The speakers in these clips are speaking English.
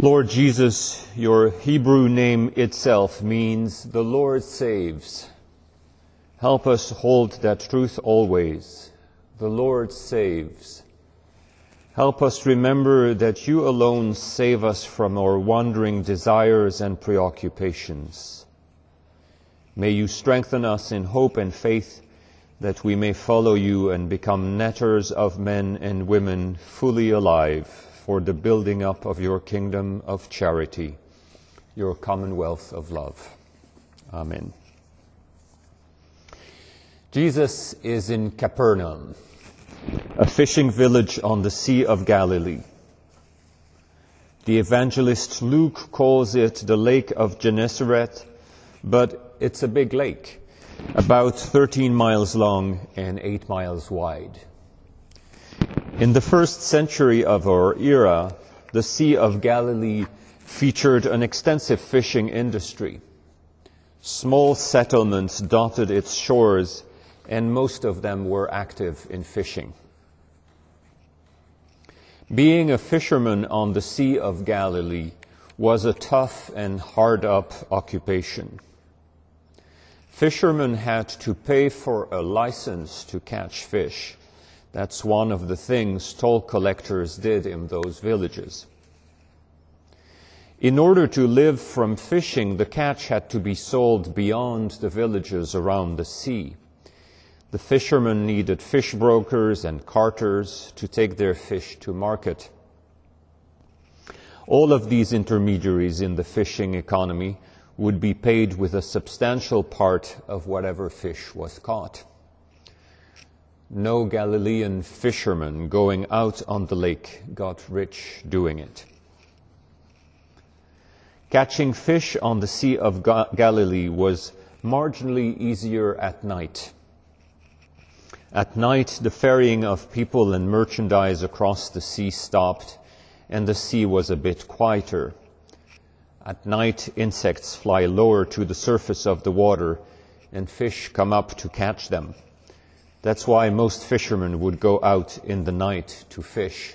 Lord Jesus, your Hebrew name itself means the Lord saves. Help us hold that truth always. The Lord saves. Help us remember that you alone save us from our wandering desires and preoccupations. May you strengthen us in hope and faith that we may follow you and become netters of men and women fully alive for the building up of your kingdom of charity, your commonwealth of love. Amen. Jesus is in Capernaum, a fishing village on the Sea of Galilee. The evangelist Luke calls it the Lake of Gennesaret, but it's a big lake, about 13 miles long and 8 miles wide. In the first century of our era, the Sea of Galilee featured an extensive fishing industry. Small settlements dotted its shores, and most of them were active in fishing. Being a fisherman on the Sea of Galilee was a tough and hard up occupation. Fishermen had to pay for a license to catch fish. That's one of the things toll collectors did in those villages. In order to live from fishing, the catch had to be sold beyond the villages around the sea. The fishermen needed fish brokers and carters to take their fish to market. All of these intermediaries in the fishing economy would be paid with a substantial part of whatever fish was caught. No Galilean fisherman going out on the lake got rich doing it. Catching fish on the Sea of Galilee was marginally easier at night. At night, the ferrying of people and merchandise across the sea stopped, and the sea was a bit quieter. At night, insects fly lower to the surface of the water, and fish come up to catch them. That's why most fishermen would go out in the night to fish.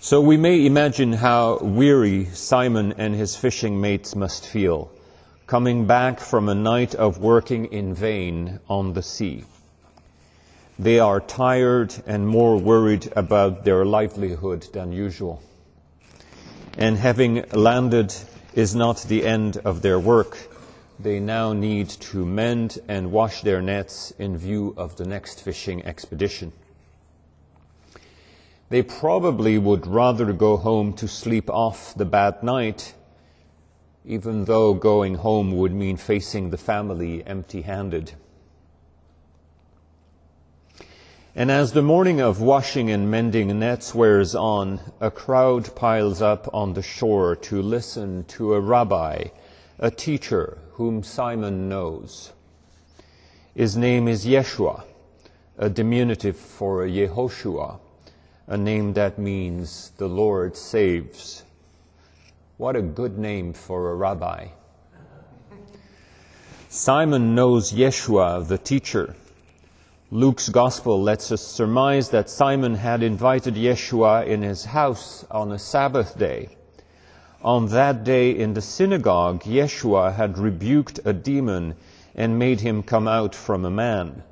So we may imagine how weary Simon and his fishing mates must feel, coming back from a night of working in vain on the sea. They are tired and more worried about their livelihood than usual. And having landed is not the end of their work. They now need to mend and wash their nets in view of the next fishing expedition. They probably would rather go home to sleep off the bad night, even though going home would mean facing the family empty handed. And as the morning of washing and mending nets wears on, a crowd piles up on the shore to listen to a rabbi, a teacher whom Simon knows. His name is Yeshua, a diminutive for Yehoshua a name that means the Lord saves. What a good name for a rabbi. Simon knows Yeshua, the teacher. Luke's gospel lets us surmise that Simon had invited Yeshua in his house on a Sabbath day. On that day in the synagogue, Yeshua had rebuked a demon and made him come out from a man.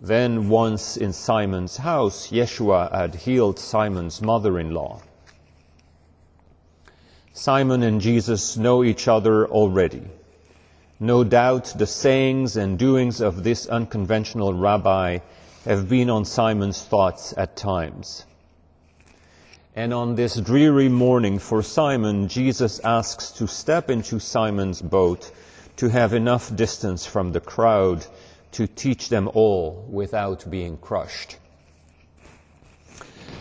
Then, once in Simon's house, Yeshua had healed Simon's mother in law. Simon and Jesus know each other already. No doubt the sayings and doings of this unconventional rabbi have been on Simon's thoughts at times. And on this dreary morning for Simon, Jesus asks to step into Simon's boat to have enough distance from the crowd to teach them all without being crushed.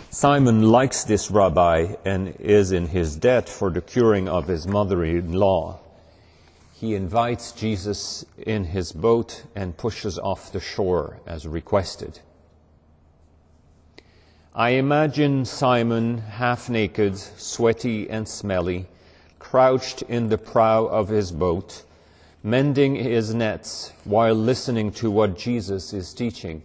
Simon likes this rabbi and is in his debt for the curing of his mother-in-law. He invites Jesus in his boat and pushes off the shore as requested. I imagine Simon, half naked, sweaty and smelly, crouched in the prow of his boat, mending his nets while listening to what Jesus is teaching.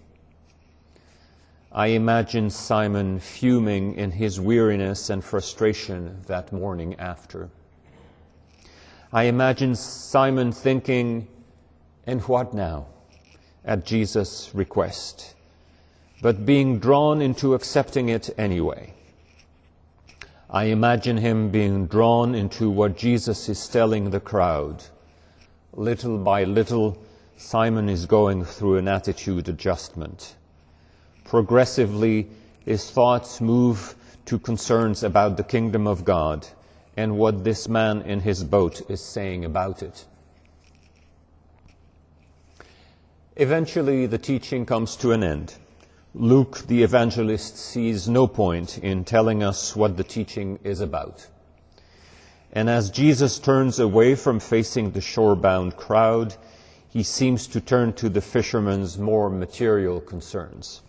I imagine Simon fuming in his weariness and frustration that morning after. I imagine Simon thinking, and what now? at Jesus' request, but being drawn into accepting it anyway. I imagine him being drawn into what Jesus is telling the crowd. Little by little, Simon is going through an attitude adjustment. Progressively, his thoughts move to concerns about the kingdom of God and what this man in his boat is saying about it. Eventually, the teaching comes to an end. Luke, the evangelist, sees no point in telling us what the teaching is about. And as Jesus turns away from facing the shore-bound crowd, he seems to turn to the fishermen's more material concerns.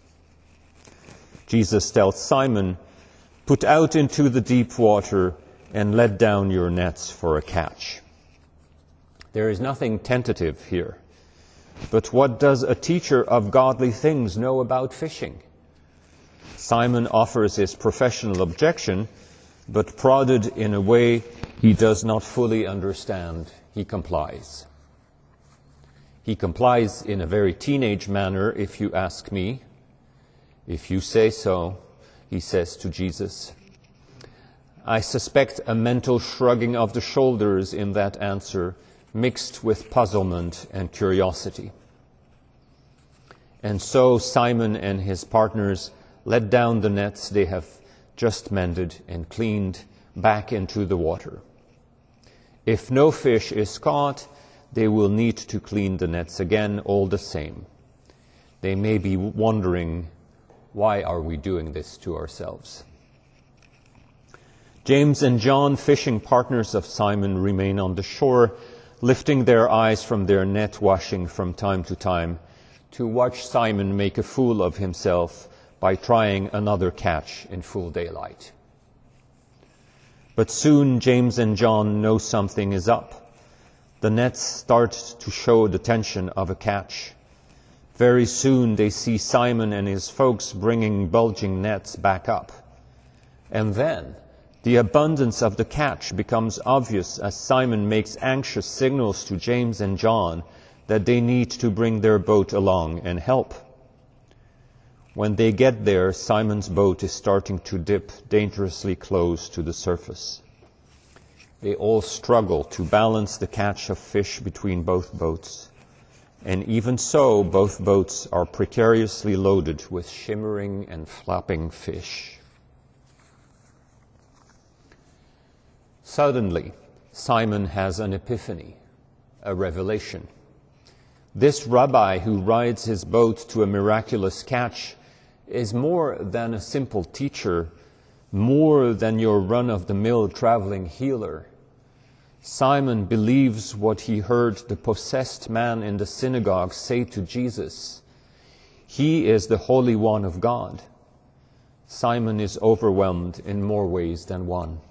Jesus tells Simon, Put out into the deep water and let down your nets for a catch. There is nothing tentative here. But what does a teacher of godly things know about fishing? Simon offers his professional objection, but prodded in a way he does not fully understand, he complies. He complies in a very teenage manner, if you ask me, if you say so, he says to Jesus. I suspect a mental shrugging of the shoulders in that answer, mixed with puzzlement and curiosity. And so Simon and his partners let down the nets they have just mended and cleaned back into the water. If no fish is caught, they will need to clean the nets again all the same. They may be wondering why are we doing this to ourselves? James and John, fishing partners of Simon, remain on the shore, lifting their eyes from their net washing from time to time to watch Simon make a fool of himself by trying another catch in full daylight. But soon James and John know something is up. The nets start to show the tension of a catch. Very soon they see Simon and his folks bringing bulging nets back up. And then the abundance of the catch becomes obvious as Simon makes anxious signals to James and John that they need to bring their boat along and help. When they get there, Simon's boat is starting to dip dangerously close to the surface. They all struggle to balance the catch of fish between both boats. And even so, both boats are precariously loaded with shimmering and flapping fish. Suddenly, Simon has an epiphany, a revelation. This rabbi who rides his boat to a miraculous catch is more than a simple teacher, more than your run of the mill traveling healer. Simon believes what he heard the possessed man in the synagogue say to Jesus. He is the Holy One of God. Simon is overwhelmed in more ways than one.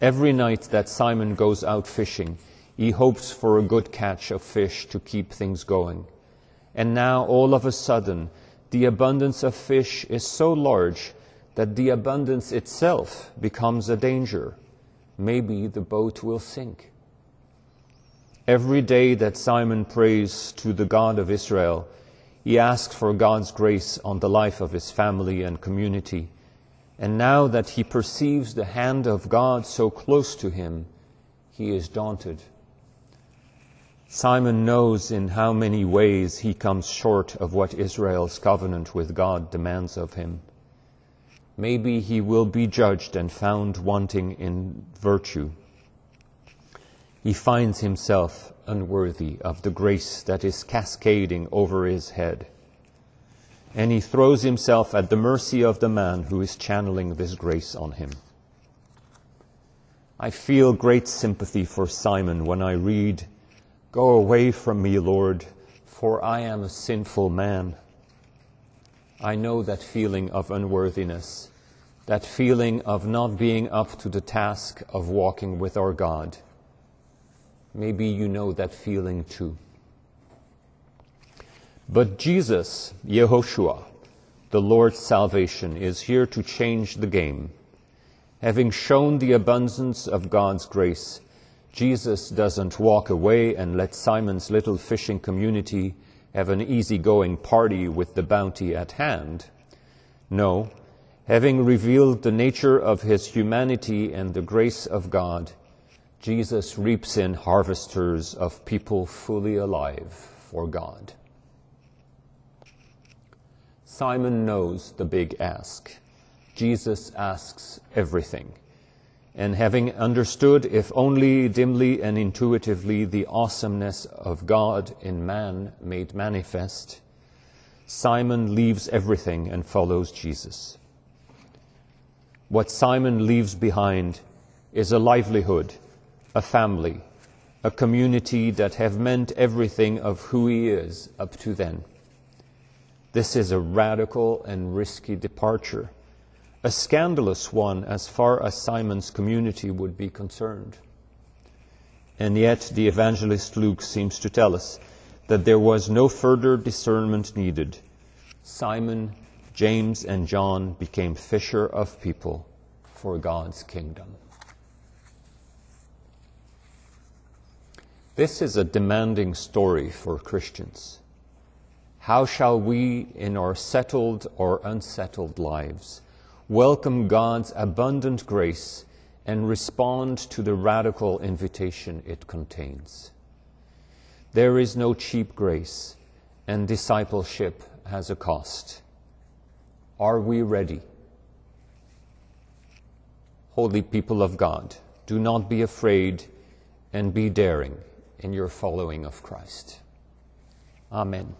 Every night that Simon goes out fishing, he hopes for a good catch of fish to keep things going. And now, all of a sudden, the abundance of fish is so large that the abundance itself becomes a danger maybe the boat will sink. Every day that Simon prays to the God of Israel, he asks for God's grace on the life of his family and community. And now that he perceives the hand of God so close to him, he is daunted. Simon knows in how many ways he comes short of what Israel's covenant with God demands of him maybe he will be judged and found wanting in virtue. He finds himself unworthy of the grace that is cascading over his head. And he throws himself at the mercy of the man who is channeling this grace on him. I feel great sympathy for Simon when I read, Go away from me, Lord, for I am a sinful man. I know that feeling of unworthiness, that feeling of not being up to the task of walking with our God. Maybe you know that feeling too. But Jesus, Yehoshua, the Lord's salvation is here to change the game. Having shown the abundance of God's grace, Jesus doesn't walk away and let Simon's little fishing community have an easygoing party with the bounty at hand. No, having revealed the nature of his humanity and the grace of God, Jesus reaps in harvesters of people fully alive for God. Simon knows the big ask. Jesus asks everything. And having understood, if only dimly and intuitively, the awesomeness of God in man made manifest, Simon leaves everything and follows Jesus. What Simon leaves behind is a livelihood, a family, a community that have meant everything of who he is up to then. This is a radical and risky departure a scandalous one as far as Simon's community would be concerned. And yet, the evangelist Luke seems to tell us that there was no further discernment needed. Simon, James, and John became fisher of people for God's kingdom. This is a demanding story for Christians. How shall we, in our settled or unsettled lives, welcome God's abundant grace, and respond to the radical invitation it contains. There is no cheap grace, and discipleship has a cost. Are we ready? Holy people of God, do not be afraid and be daring in your following of Christ. Amen.